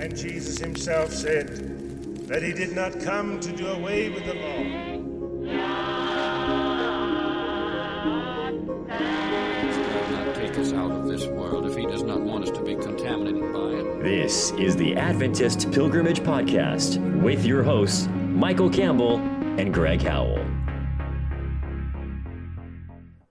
And Jesus himself said that he did not come to do away with the law. us out of this world if he does not want us to be contaminated by it. This is the Adventist Pilgrimage Podcast with your hosts, Michael Campbell and Greg Howell.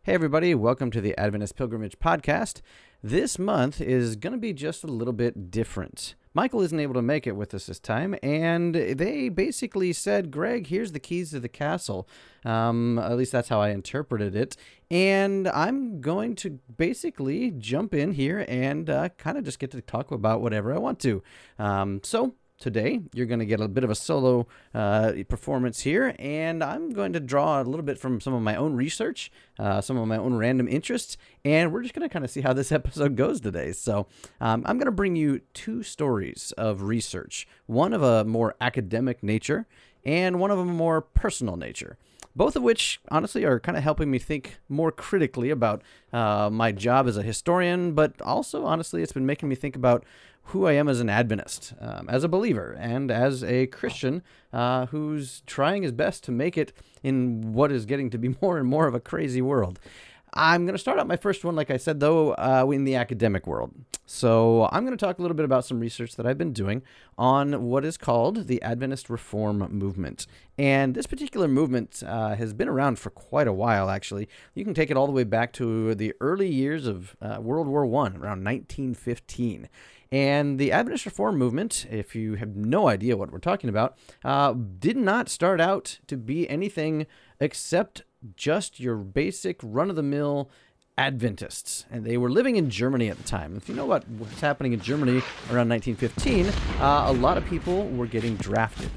Hey, everybody, welcome to the Adventist Pilgrimage Podcast. This month is going to be just a little bit different. Michael isn't able to make it with us this time, and they basically said, Greg, here's the keys to the castle. Um, at least that's how I interpreted it. And I'm going to basically jump in here and uh, kind of just get to talk about whatever I want to. Um, so today. You're going to get a bit of a solo uh, performance here, and I'm going to draw a little bit from some of my own research, uh, some of my own random interests, and we're just going to kind of see how this episode goes today. So, um, I'm going to bring you two stories of research one of a more academic nature, and one of a more personal nature both of which honestly are kind of helping me think more critically about uh, my job as a historian, but also honestly, it's been making me think about who I am as an Adventist, um, as a believer, and as a Christian uh, who's trying his best to make it in what is getting to be more and more of a crazy world. I'm going to start out my first one, like I said, though, uh, in the academic world. So I'm going to talk a little bit about some research that I've been doing on what is called the Adventist Reform Movement. And this particular movement uh, has been around for quite a while, actually. You can take it all the way back to the early years of uh, World War I, around 1915. And the Adventist Reform movement, if you have no idea what we're talking about, uh, did not start out to be anything except just your basic run of the mill Adventists, and they were living in Germany at the time. If you know what was happening in Germany around 1915, uh, a lot of people were getting drafted.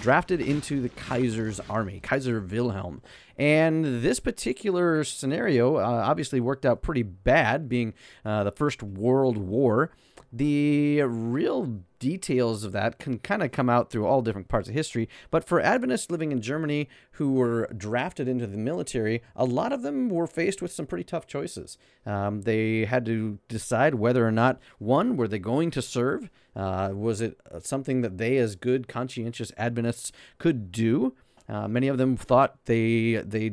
Drafted into the Kaiser's army, Kaiser Wilhelm. And this particular scenario uh, obviously worked out pretty bad, being uh, the First World War the real details of that can kind of come out through all different parts of history. But for Adventists living in Germany who were drafted into the military, a lot of them were faced with some pretty tough choices. Um, they had to decide whether or not, one, were they going to serve? Uh, was it something that they, as good, conscientious Adventists, could do? Uh, many of them thought they they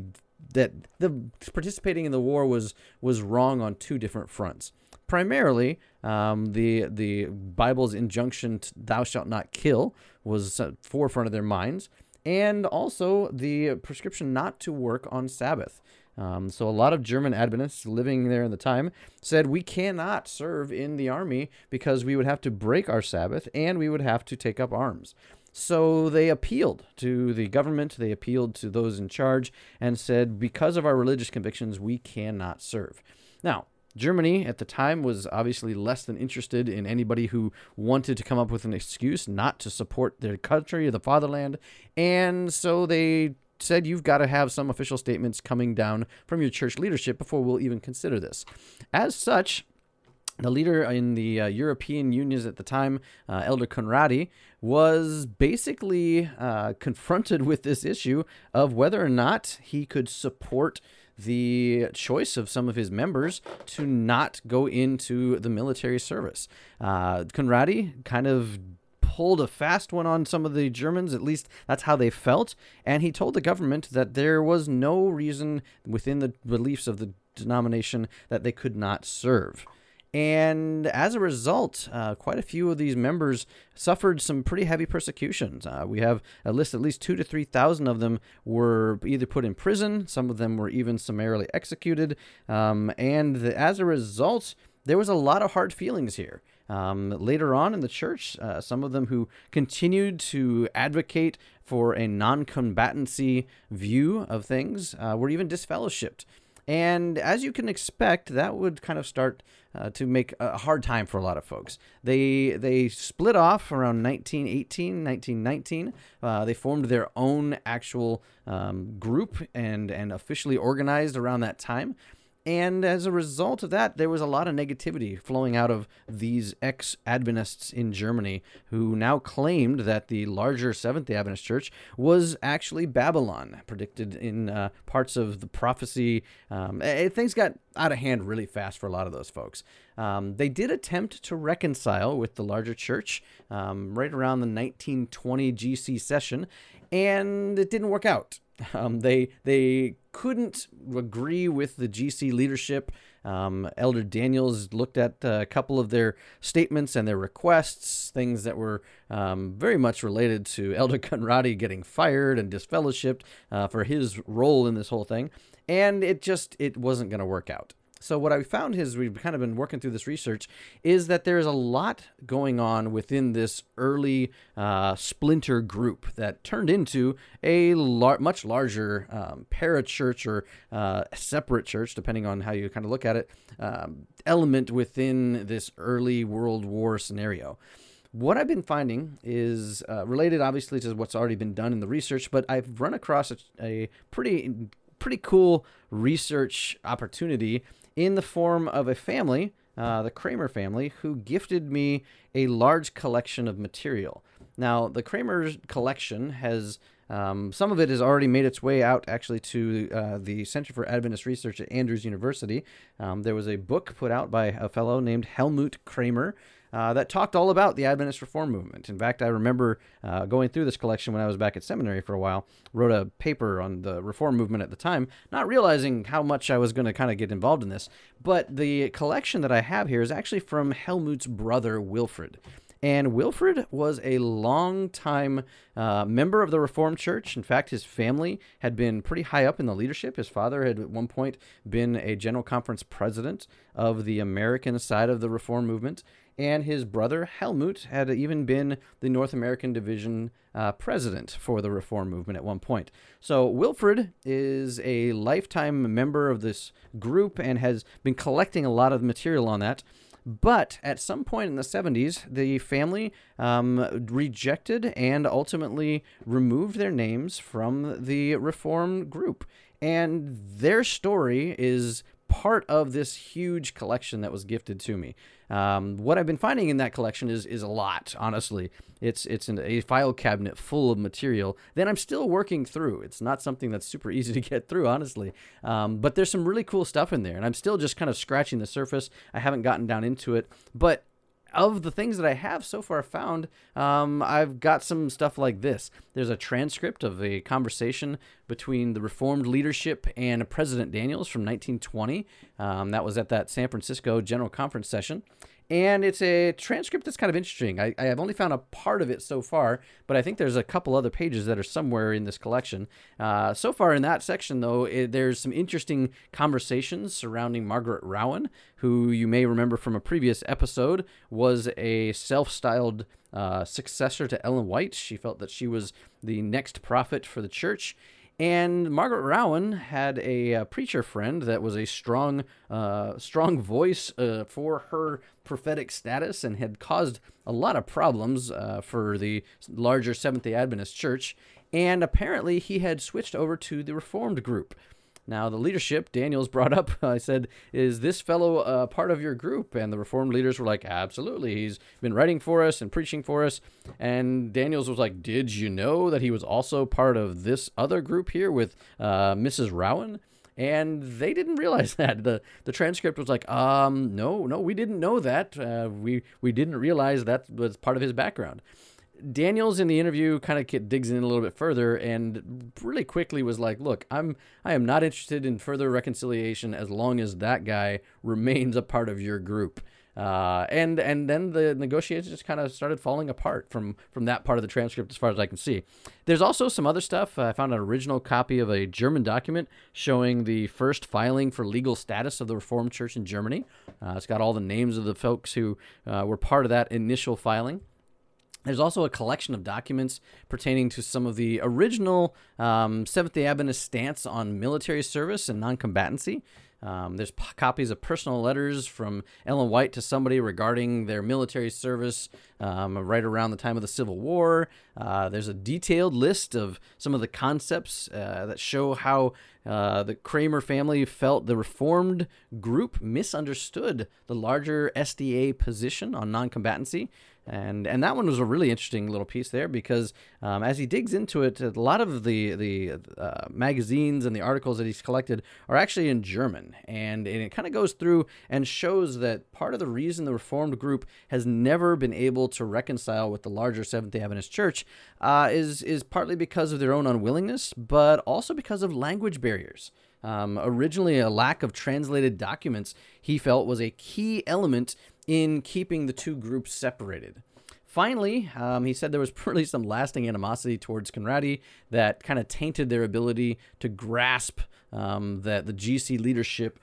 that the participating in the war was was wrong on two different fronts primarily um, the the Bible's injunction "Thou shalt not kill" was forefront of their minds, and also the prescription not to work on Sabbath. Um, so a lot of German Adventists living there in the time said we cannot serve in the army because we would have to break our Sabbath and we would have to take up arms. So they appealed to the government, they appealed to those in charge, and said, because of our religious convictions, we cannot serve. Now, Germany at the time was obviously less than interested in anybody who wanted to come up with an excuse not to support their country or the fatherland. And so they said you've got to have some official statements coming down from your church leadership before we'll even consider this. As such, the leader in the uh, European unions at the time, uh, Elder Conradi, was basically uh, confronted with this issue of whether or not he could support the choice of some of his members to not go into the military service. Uh, Conradi kind of pulled a fast one on some of the Germans, at least that's how they felt, and he told the government that there was no reason within the beliefs of the denomination that they could not serve. And as a result, uh, quite a few of these members suffered some pretty heavy persecutions. Uh, we have a list, at least two to 3,000 of them were either put in prison, some of them were even summarily executed. Um, and the, as a result, there was a lot of hard feelings here. Um, later on in the church, uh, some of them who continued to advocate for a non combatancy view of things uh, were even disfellowshipped. And as you can expect, that would kind of start uh, to make a hard time for a lot of folks. They they split off around 1918, 1919. Uh, they formed their own actual um, group and and officially organized around that time. And as a result of that, there was a lot of negativity flowing out of these ex Adventists in Germany who now claimed that the larger Seventh day Adventist church was actually Babylon, predicted in uh, parts of the prophecy. Um, things got out of hand really fast for a lot of those folks. Um, they did attempt to reconcile with the larger church um, right around the 1920 GC session, and it didn't work out. Um, they they couldn't agree with the GC leadership. Um, Elder Daniells looked at a couple of their statements and their requests, things that were um, very much related to Elder Conradi getting fired and disfellowshipped uh, for his role in this whole thing, and it just it wasn't going to work out. So what I found is we've kind of been working through this research is that there's a lot going on within this early uh, splinter group that turned into a lar- much larger um, parachurch or uh, separate church, depending on how you kind of look at it, um, element within this early World War scenario. What I've been finding is uh, related, obviously, to what's already been done in the research, but I've run across a, a pretty pretty cool research opportunity in the form of a family, uh, the Kramer family, who gifted me a large collection of material. Now, the Kramer collection has um, some of it has already made its way out actually to uh, the Center for Adventist Research at Andrews University. Um, there was a book put out by a fellow named Helmut Kramer uh, that talked all about the Adventist Reform movement. In fact, I remember uh, going through this collection when I was back at seminary for a while, wrote a paper on the Reform movement at the time, not realizing how much I was going to kind of get involved in this. But the collection that I have here is actually from Helmut's brother, Wilfred. And Wilfred was a long time uh, member of the Reformed Church. In fact, his family had been pretty high up in the leadership. His father had at one point been a General Conference president of the American side of the Reform movement and his brother Helmut had even been the North American Division uh, president for the Reform movement at one point. So Wilfred is a lifetime member of this group and has been collecting a lot of material on that. But at some point in the 70s, the family um, rejected and ultimately removed their names from the Reform group. And their story is part of this huge collection that was gifted to me. Um, what I've been finding in that collection is is a lot. Honestly, it's it's an, a file cabinet full of material that I'm still working through. It's not something that's super easy to get through, honestly. Um, but there's some really cool stuff in there, and I'm still just kind of scratching the surface. I haven't gotten down into it, but of the things that I have so far found, um, I've got some stuff like this. There's a transcript of a conversation between the Reformed leadership and President Daniells from 1920. Um, that was at that San Francisco General Conference session and it's a transcript that's kind of interesting. I, I have only found a part of it so far, but I think there's a couple other pages that are somewhere in this collection. Uh, so far in that section, though, it, there's some interesting conversations surrounding Margaret Rowen, who you may remember from a previous episode was a self-styled uh, successor to Ellen White. She felt that she was the next prophet for the church. And Margaret Rowen had a, uh, preacher friend that was a strong, uh, strong voice uh, for her prophetic status and had caused a lot of problems uh, for the larger Seventh day Adventist church. And apparently, he had switched over to the Reformed group. Now, the leadership, Daniells brought up, I said, Is this fellow uh, part of your group? And the Reformed leaders were like, Absolutely. He's been writing for us and preaching for us. And Daniells was like, Did you know that he was also part of this other group here with uh, Mrs. Rowen? and they didn't realize that. the The transcript was like, um, no, no, we didn't know that. Uh, we we didn't realize that was part of his background. Daniells in the interview kind of digs in a little bit further and really quickly was like, "Look, I'm I am not interested in further reconciliation as long as that guy remains a part of your group." Uh, and and then the negotiations just kind of started falling apart from from that part of the transcript, as far as I can see. There's also some other stuff. I found an original copy of a German document showing the first filing for legal status of the Reformed Church in Germany. Uh, it's got all the names of the folks who uh, were part of that initial filing. There's also a collection of documents pertaining to some of the original um, Seventh day Adventist stance on military service and non-combatancy. Um, there's p- copies of personal letters from Ellen White to somebody regarding their military service um, right around the time of the Civil War. Uh, there's a detailed list of some of the concepts uh, that show how Uh, the Kramer family felt the Reformed group misunderstood the larger SDA position on non combatancy and and that one was a really interesting little piece there because um, as he digs into it, a lot of the the uh, magazines and the articles that he's collected are actually in German, and, and it kind of goes through and shows that part of the reason the Reformed group has never been able to reconcile with the larger Seventh Day Adventist Church uh, is is partly because of their own unwillingness, but also because of language barriers. Um, originally, a lack of translated documents he felt was a key element in keeping the two groups separated. Finally, um, he said there was really some lasting animosity towards Conradi that kind of tainted their ability to grasp um, that the GC leadership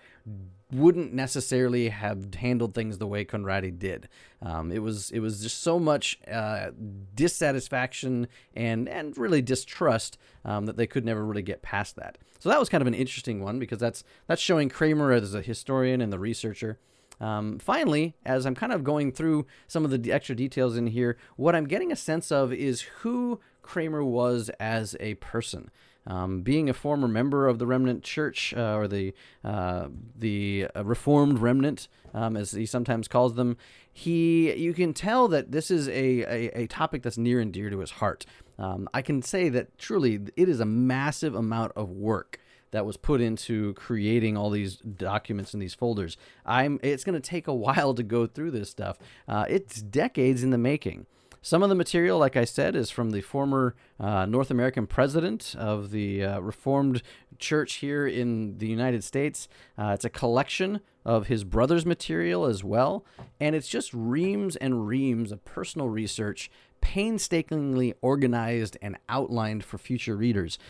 wouldn't necessarily have handled things the way Conradi did. Um, it was it was just so much uh, dissatisfaction and and really distrust um, that they could never really get past that. So that was kind of an interesting one because that's that's showing Kramer as a historian and the researcher. Um, finally, as I'm kind of going through some of the extra details in here, what I'm getting a sense of is who Kramer was as a person. Um, being a former member of the Remnant Church uh, or the uh, the uh, Reformed Remnant, um, as he sometimes calls them, he you can tell that this is a, a, a topic that's near and dear to his heart. Um, I can say that truly it is a massive amount of work that was put into creating all these documents and these folders. I'm it's going to take a while to go through this stuff. Uh, it's decades in the making. Some of the material, like I said, is from the former uh, North American president of the uh, Reformed Church here in the United States. Uh, it's a collection of his brother's material as well, and it's just reams and reams of personal research, painstakingly organized and outlined for future readers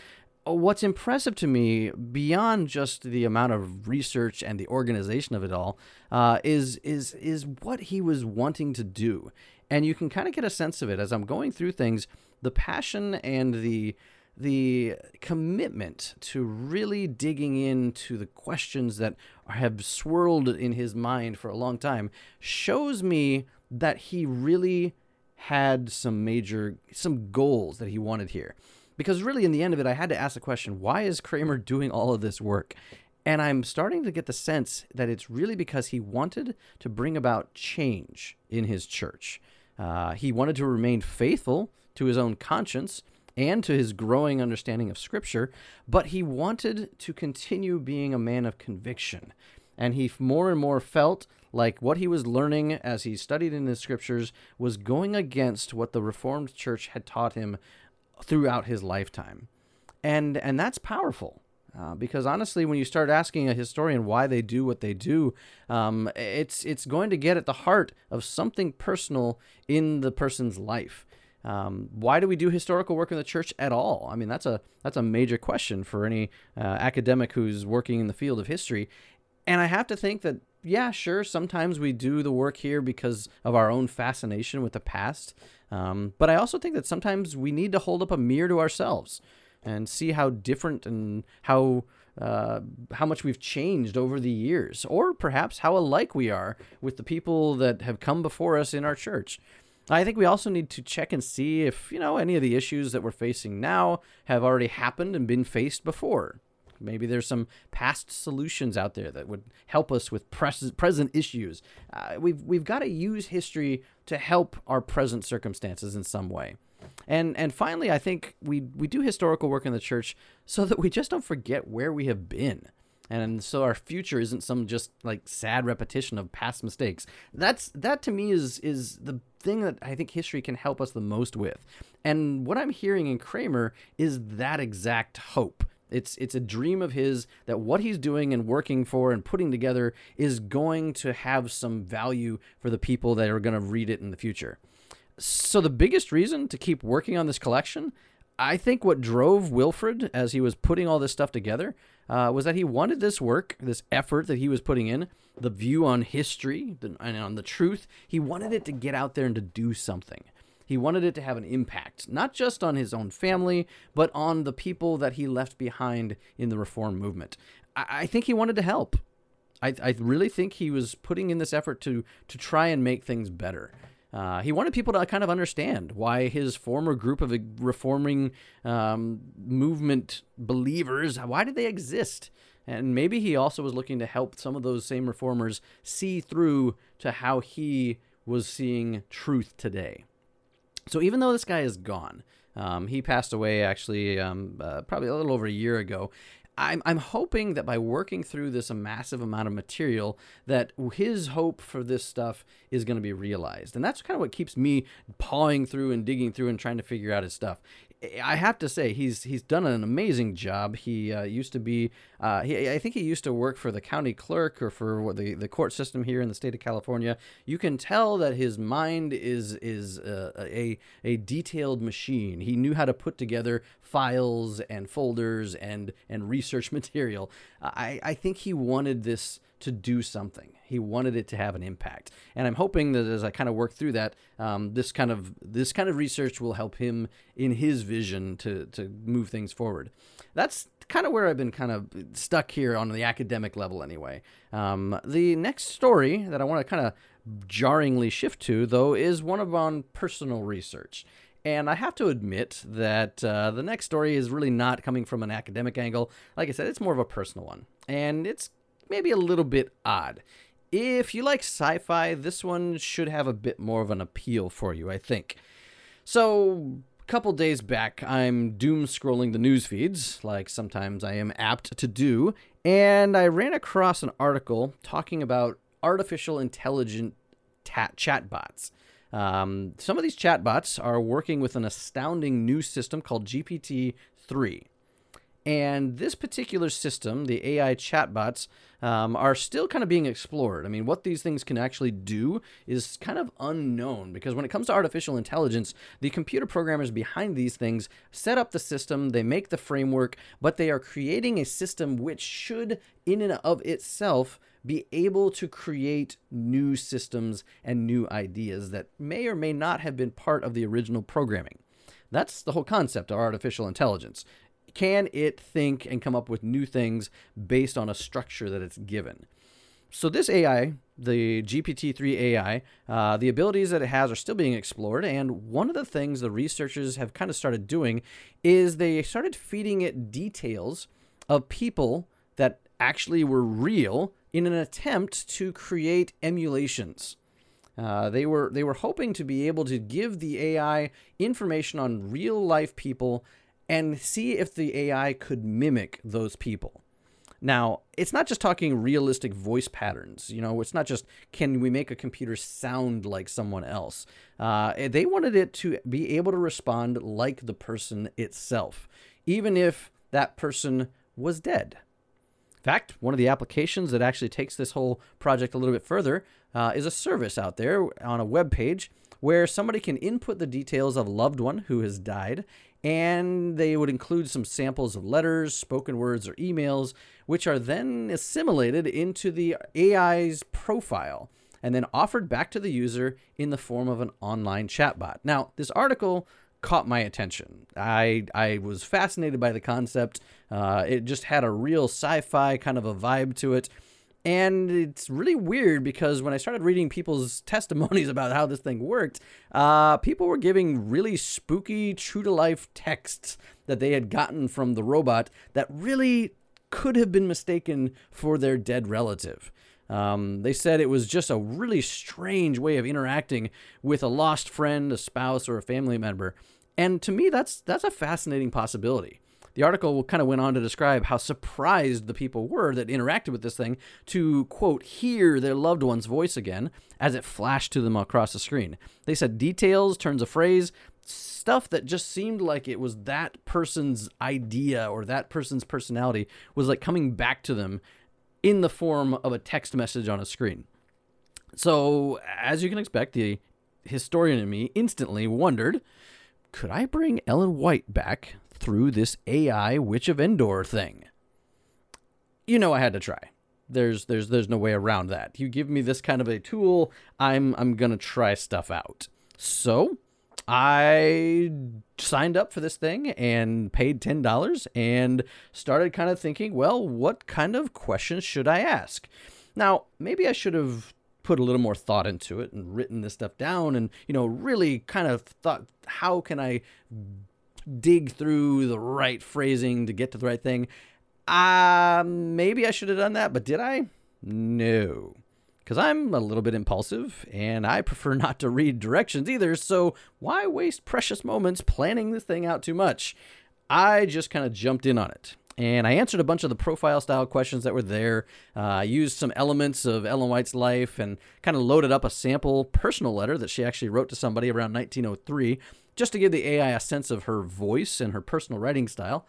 what's impressive to me beyond just the amount of research and the organization of it all uh, is is is what he was wanting to do. And you can kind of get a sense of it as i'm going through things the passion and the the commitment to really digging into the questions that have swirled in his mind for a long time shows me that he really had some major some goals that he wanted here because really in the end of it i had to ask the question why is kramer doing all of this work? And i'm starting to get the sense that it's really because he wanted to bring about change in his church. Uh, he wanted to remain faithful to his own conscience and to his growing understanding of scripture but he wanted to continue being a man of conviction. And he more and more felt like what he was learning as he studied in the scriptures was going against what the reformed church had taught him throughout his lifetime. And and that's powerful. Uh, because honestly, when you start asking a historian why they do what they do, um, it's it's going to get at the heart of something personal in the person's life. Um, why do we do historical work in the church at all? I mean, that's a that's a major question for any uh, academic who's working in the field of history. And I have to think that yeah, sure, sometimes we do the work here because of our own fascination with the past. Um, but I also think that sometimes we need to hold up a mirror to ourselves and see how different and how uh, how much we've changed over the years, or perhaps how alike we are with the people that have come before us in our church. I think we also need to check and see if you know any of the issues that we're facing now have already happened and been faced before. Maybe there's some past solutions out there that would help us with pres- present issues. Uh, we've we've got to use history to help our present circumstances in some way. And and finally, I think we we do historical work in the church so that we just don't forget where we have been. And so our future isn't some just like sad repetition of past mistakes. That's that to me is is the thing that I think history can help us the most with. And what I'm hearing in Kramer is that exact hope it's it's a dream of his that what he's doing and working for and putting together is going to have some value for the people that are going to read it in the future. So the biggest reason to keep working on this collection, I think what drove Wilfred as he was putting all this stuff together uh, was that he wanted this work, this effort that he was putting in, the view on history and on the truth. He wanted it to get out there and to do something. He wanted it to have an impact, not just on his own family, but on the people that he left behind in the reform movement. I, I think he wanted to help. I, I really think he was putting in this effort to to try and make things better. Uh, he wanted people to kind of understand why his former group of reforming um, movement believers, why did they exist? And maybe he also was looking to help some of those same reformers see through to how he was seeing truth today. So even though this guy is gone, um, he passed away actually um, uh, probably a little over a year ago. I'm, I'm hoping that by working through this a massive amount of material that his hope for this stuff is going to be realized and that's kind of what keeps me pawing through and digging through and trying to figure out his stuff I have to say he's he's done an amazing job. He uh, used to be, uh, he, I think he used to work for the county clerk or for the the court system here in the state of California. You can tell that his mind is is uh, a a detailed machine. He knew how to put together files and folders and and research material. I I think he wanted this to do something. He wanted it to have an impact, and I'm hoping that as I kind of work through that, um, this kind of this kind of research will help him in his vision to to move things forward. That's kind of where I've been kind of stuck here on the academic level, anyway. Um, the next story that I want to kind of jarringly shift to, though, is one of on personal research. And I have to admit that uh, the next story is really not coming from an academic angle. Like I said, it's more of a personal one. And it's maybe a little bit odd. If you like sci fi, this one should have a bit more of an appeal for you, I think. So, a couple days back, I'm doom scrolling the news feeds, like sometimes I am apt to do, and I ran across an article talking about artificial intelligent ta- chatbots. Um, some of these chatbots are working with an astounding new system called GPT 3. And this particular system, the AI chatbots, um, are still kind of being explored. I mean, what these things can actually do is kind of unknown because when it comes to artificial intelligence, the computer programmers behind these things set up the system, they make the framework, but they are creating a system which should, in and of itself, be able to create new systems and new ideas that may or may not have been part of the original programming. That's the whole concept of artificial intelligence can it think and come up with new things based on a structure that it's given? So this AI, the GPT-3 AI, uh, the abilities that it has are still being explored. And one of the things the researchers have kind of started doing is they started feeding it details of people that actually were real in an attempt to create emulations. Uh, they were they were hoping to be able to give the AI information on real life people and see if the AI could mimic those people. Now, it's not just talking realistic voice patterns. You know, it's not just can we make a computer sound like someone else. Uh, they wanted it to be able to respond like the person itself, even if that person was dead. In fact, one of the applications that actually takes this whole project a little bit further uh, is a service out there on a web page where somebody can input the details of a loved one who has died and they would include some samples of letters, spoken words, or emails, which are then assimilated into the AI's profile and then offered back to the user in the form of an online chatbot. Now, this article caught my attention. I I was fascinated by the concept. Uh, it just had a real sci-fi kind of a vibe to it. And it's really weird because when I started reading people's testimonies about how this thing worked, uh, people were giving really spooky, true to life texts that they had gotten from the robot that really could have been mistaken for their dead relative. Um, they said it was just a really strange way of interacting with a lost friend, a spouse, or a family member. And to me, that's that's a fascinating possibility. The article kind of went on to describe how surprised the people were that interacted with this thing to, quote, hear their loved one's voice again as it flashed to them across the screen. They said details, turns of phrase, stuff that just seemed like it was that person's idea or that person's personality was like coming back to them in the form of a text message on a screen. So, as you can expect, the historian in me instantly wondered could I bring Ellen White back through this AI Witch of Endor thing. You know I had to try. There's there's there's no way around that. You give me this kind of a tool, I'm I'm to try stuff out. So, I signed up for this thing and paid $10 and started kind of thinking, well, what kind of questions should I ask? Now, maybe I should have put a little more thought into it and written this stuff down and, you know, really kind of thought, how can I dig through the right phrasing to get to the right thing? Uh, maybe I should have done that, but did I? No. Because I'm a little bit impulsive and I prefer not to read directions either, so why waste precious moments planning this thing out too much? I just kind of jumped in on it and I answered a bunch of the profile style questions that were there. Uh, I used some elements of Ellen White's life and kind of loaded up a sample personal letter that she actually wrote to somebody around 1903 just to give the AI a sense of her voice and her personal writing style.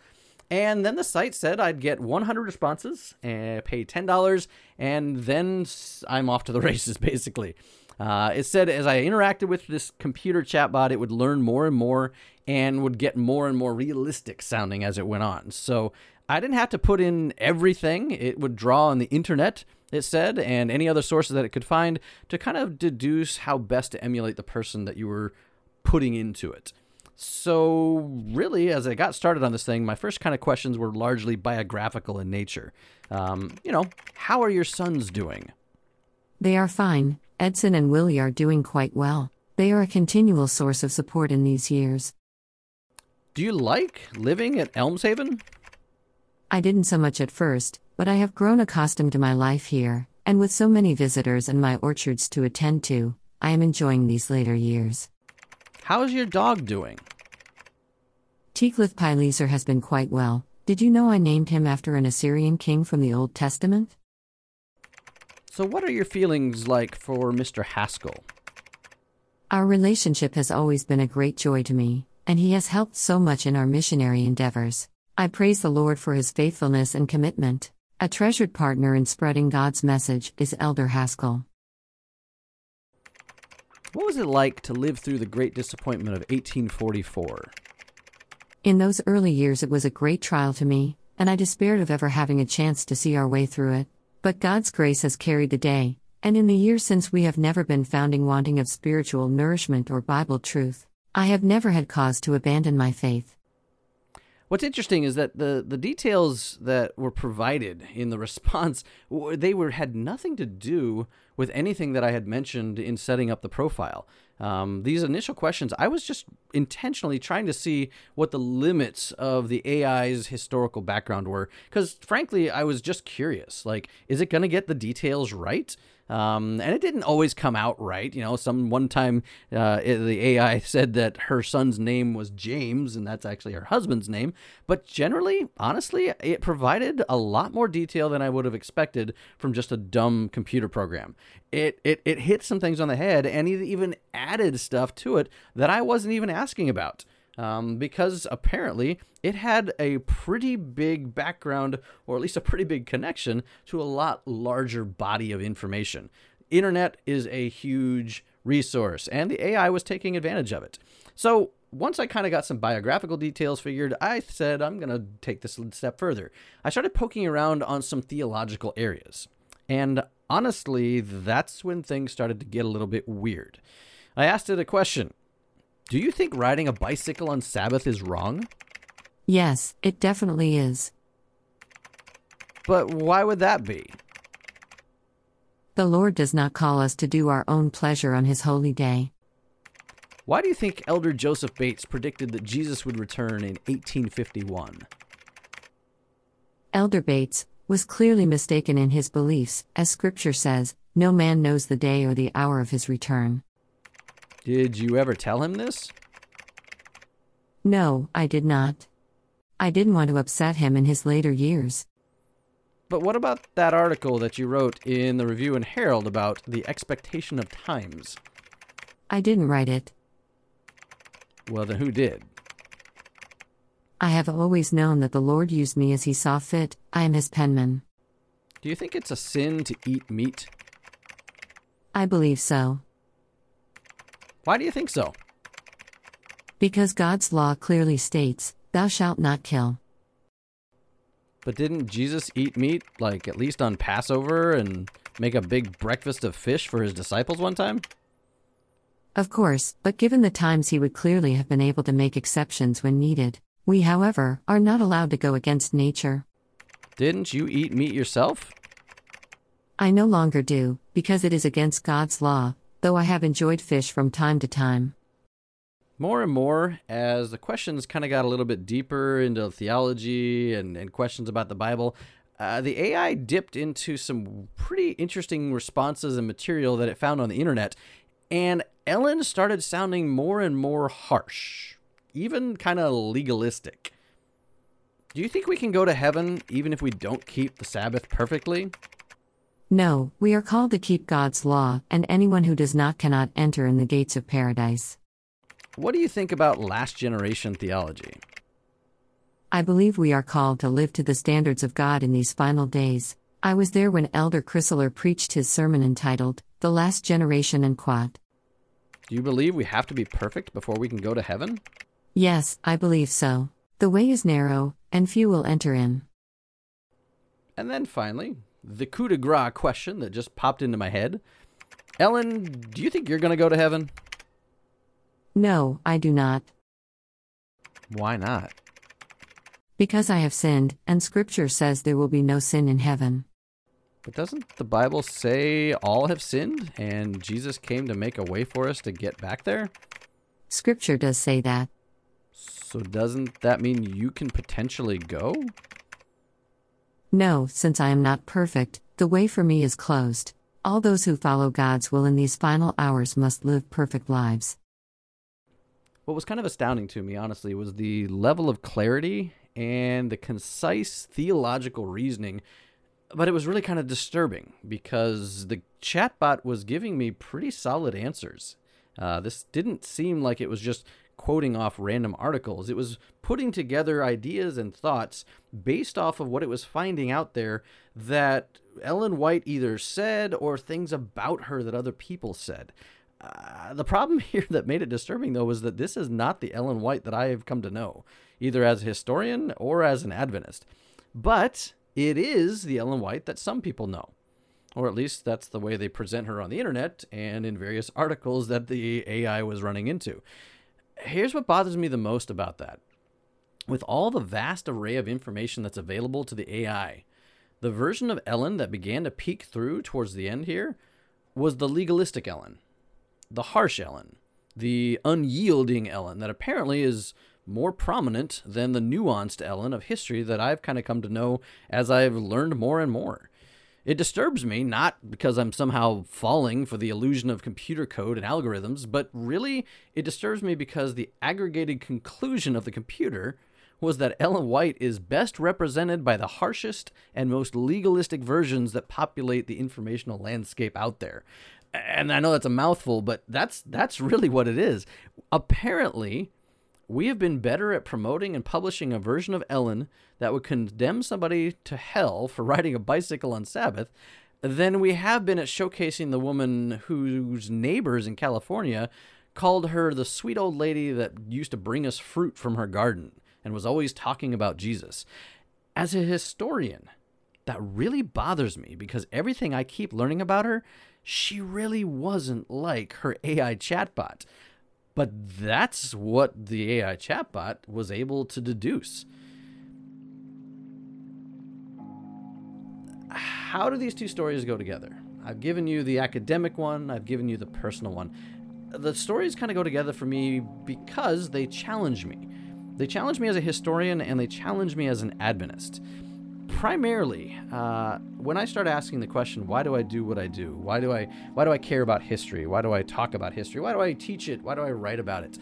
And then the site said I'd get 100 responses and pay $10, and then I'm off to the races, basically. Uh, it said as I interacted with this computer chatbot, it would learn more and more and would get more and more realistic sounding as it went on. So I didn't have to put in everything. It would draw on the internet, it said, and any other sources that it could find to kind of deduce how best to emulate the person that you were putting into it. So, really, as I got started on this thing, my first kind of questions were largely biographical in nature. Um, you know, how are your sons doing? They are fine. Edson and Willie are doing quite well. They are a continual source of support in these years. Do you like living at Elmshaven? I didn't so much at first, but I have grown accustomed to my life here, and with so many visitors and my orchards to attend to, I am enjoying these later years. How's your dog doing? Tiglath Pileser has been quite well. Did you know I named him after an Assyrian king from the Old Testament? So, what are your feelings like for Mr. Haskell? Our relationship has always been a great joy to me, and he has helped so much in our missionary endeavors. I praise the Lord for his faithfulness and commitment. A treasured partner in spreading God's message is Elder Haskell. What was it like to live through the great disappointment of 1844? In those early years, it was a great trial to me, and I despaired of ever having a chance to see our way through it. But God's grace has carried the day, and in the years since we have never been founding wanting of spiritual nourishment or Bible truth. I have never had cause to abandon my faith. What's interesting is that the, the details that were provided in the response they were had nothing to do with anything that I had mentioned in setting up the profile. Um, these initial questions, I was just intentionally trying to see what the limits of the AI's historical background were, because frankly, I was just curious. Like, is it going to get the details right? Um, and it didn't always come out right. You know, some one time uh, the AI said that her son's name was James, and that's actually her husband's name. But generally, honestly, it provided a lot more detail than I would have expected from just a dumb computer program. It it it hit some things on the head, and it even added stuff to it that I wasn't even asking about um, because apparently it had a pretty big background, or at least a pretty big connection to a lot larger body of information. Internet is a huge resource, and the AI was taking advantage of it. So once I kind of got some biographical details figured, I said I'm going to take this a step further. I started poking around on some theological areas. And honestly, that's when things started to get a little bit weird. I asked it a question do you think riding a bicycle on Sabbath is wrong? Yes, it definitely is. But why would that be? The Lord does not call us to do our own pleasure on His holy day. Why do you think Elder Joseph Bates predicted that Jesus would return in 1851? Elder Bates was clearly mistaken in his beliefs, as Scripture says, no man knows the day or the hour of his return. Did you ever tell him this? No, I did not. I didn't want to upset him in his later years. But what about that article that you wrote in the Review and Herald about the expectation of times? I didn't write it. Well, then who did? I have always known that the Lord used me as he saw fit. I am his penman. Do you think it's a sin to eat meat? I believe so. Why do you think so? Because God's law clearly states, Thou shalt not kill. But didn't Jesus eat meat, like at least on Passover, and make a big breakfast of fish for his disciples one time? Of course, but given the times, he would clearly have been able to make exceptions when needed. We, however, are not allowed to go against nature. Didn't you eat meat yourself? I no longer do, because it is against God's law, though I have enjoyed fish from time to time. More and more, as the questions kind of got a little bit deeper into theology and, and questions about the Bible, uh, the AI dipped into some pretty interesting responses and material that it found on the internet. And Ellen started sounding more and more harsh, even kind of legalistic. Do you think we can go to heaven even if we don't keep the Sabbath perfectly? No, we are called to keep God's law, and anyone who does not cannot enter in the gates of paradise. What do you think about last generation theology? I believe we are called to live to the standards of God in these final days. I was there when Elder Chrysler preached his sermon entitled, The Last Generation and Quad. Do you believe we have to be perfect before we can go to heaven? Yes, I believe so. The way is narrow, and few will enter in. And then finally, the coup de grace question that just popped into my head. Ellen, do you think you're going to go to heaven? No, I do not. Why not? Because I have sinned, and Scripture says there will be no sin in heaven. But doesn't the Bible say all have sinned and Jesus came to make a way for us to get back there? Scripture does say that. So doesn't that mean you can potentially go? No, since I am not perfect, the way for me is closed. All those who follow God's will in these final hours must live perfect lives. What was kind of astounding to me, honestly, was the level of clarity and the concise theological reasoning. But it was really kind of disturbing because the chatbot was giving me pretty solid answers. Uh, this didn't seem like it was just quoting off random articles. It was putting together ideas and thoughts based off of what it was finding out there that Ellen White either said or things about her that other people said. Uh, the problem here that made it disturbing, though, was that this is not the Ellen White that I have come to know, either as a historian or as an Adventist. But it is the Ellen White that some people know. Or at least that's the way they present her on the internet and in various articles that the AI was running into. Here's what bothers me the most about that. With all the vast array of information that's available to the AI, the version of Ellen that began to peek through towards the end here was the legalistic Ellen the harsh Ellen, the unyielding Ellen that apparently is more prominent than the nuanced Ellen of history that I've kind of come to know as I've learned more and more. It disturbs me not because I'm somehow falling for the illusion of computer code and algorithms, but really it disturbs me because the aggregated conclusion of the computer was that Ellen White is best represented by the harshest and most legalistic versions that populate the informational landscape out there and I know that's a mouthful, but that's that's really what it is. Apparently, we have been better at promoting and publishing a version of Ellen that would condemn somebody to hell for riding a bicycle on Sabbath than we have been at showcasing the woman whose neighbors in California called her the sweet old lady that used to bring us fruit from her garden and was always talking about Jesus. As a historian, that really bothers me because everything I keep learning about her she really wasn't like her AI chatbot. But that's what the AI chatbot was able to deduce. How do these two stories go together? I've given you the academic one, I've given you the personal one. The stories kind of go together for me because they challenge me. They challenge me as a historian and they challenge me as an Adventist primarily, uh, when I start asking the question, why do I do what I do? Why do I why do I care about history? Why do I talk about history? Why do I teach it? Why do I write about it?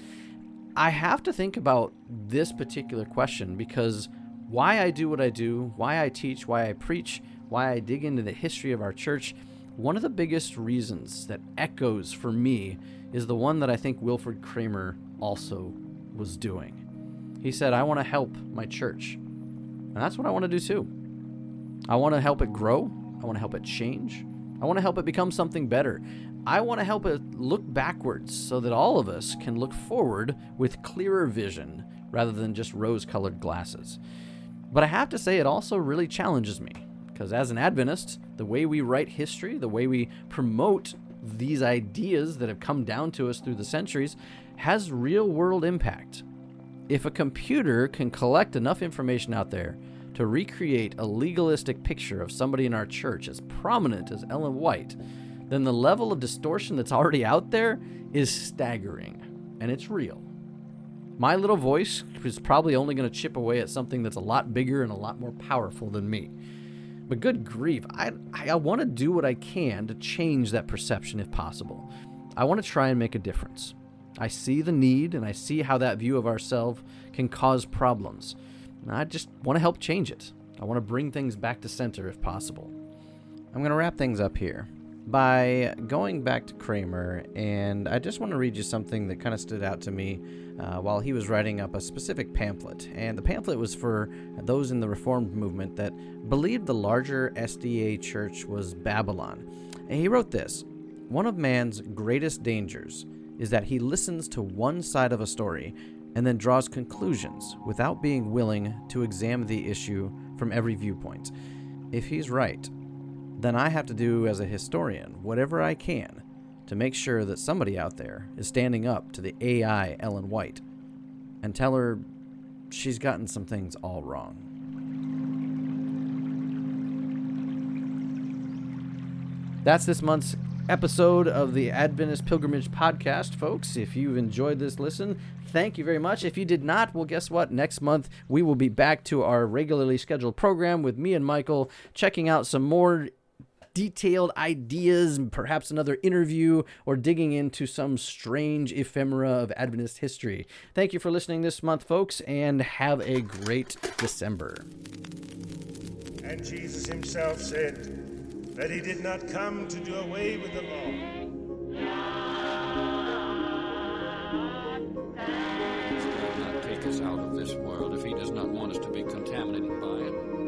I have to think about this particular question because why I do what I do, why I teach, why I preach, why I dig into the history of our church, one of the biggest reasons that echoes for me is the one that I think Wilfred Kramer also was doing. He said, I want to help my church. And that's what I want to do too. I want to help it grow. I want to help it change. I want to help it become something better. I want to help it look backwards so that all of us can look forward with clearer vision rather than just rose colored glasses. But I have to say, it also really challenges me because as an Adventist, the way we write history, the way we promote these ideas that have come down to us through the centuries, has real world impact. If a computer can collect enough information out there to recreate a legalistic picture of somebody in our church as prominent as Ellen White, then the level of distortion that's already out there is staggering. And it's real. My little voice is probably only going to chip away at something that's a lot bigger and a lot more powerful than me. But good grief, I, I want to do what I can to change that perception if possible. I want to try and make a difference. I see the need and I see how that view of ourselves can cause problems. And I just want to help change it. I want to bring things back to center if possible. I'm going to wrap things up here by going back to Kramer, and I just want to read you something that kind of stood out to me uh, while he was writing up a specific pamphlet. And the pamphlet was for those in the Reformed movement that believed the larger SDA church was Babylon. And he wrote this One of man's greatest dangers is that he listens to one side of a story and then draws conclusions without being willing to examine the issue from every viewpoint. If he's right, then I have to do as a historian whatever I can to make sure that somebody out there is standing up to the AI Ellen White and tell her she's gotten some things all wrong. That's this month's episode of the Adventist Pilgrimage Podcast, folks. If you've enjoyed this listen, thank you very much. If you did not, well, guess what? Next month, we will be back to our regularly scheduled program with me and Michael checking out some more detailed ideas, perhaps another interview, or digging into some strange ephemera of Adventist history. Thank you for listening this month, folks, and have a great December. And Jesus himself said that he did not come to do away with the law. He take us out of this world if he does not want us to be contaminated by it.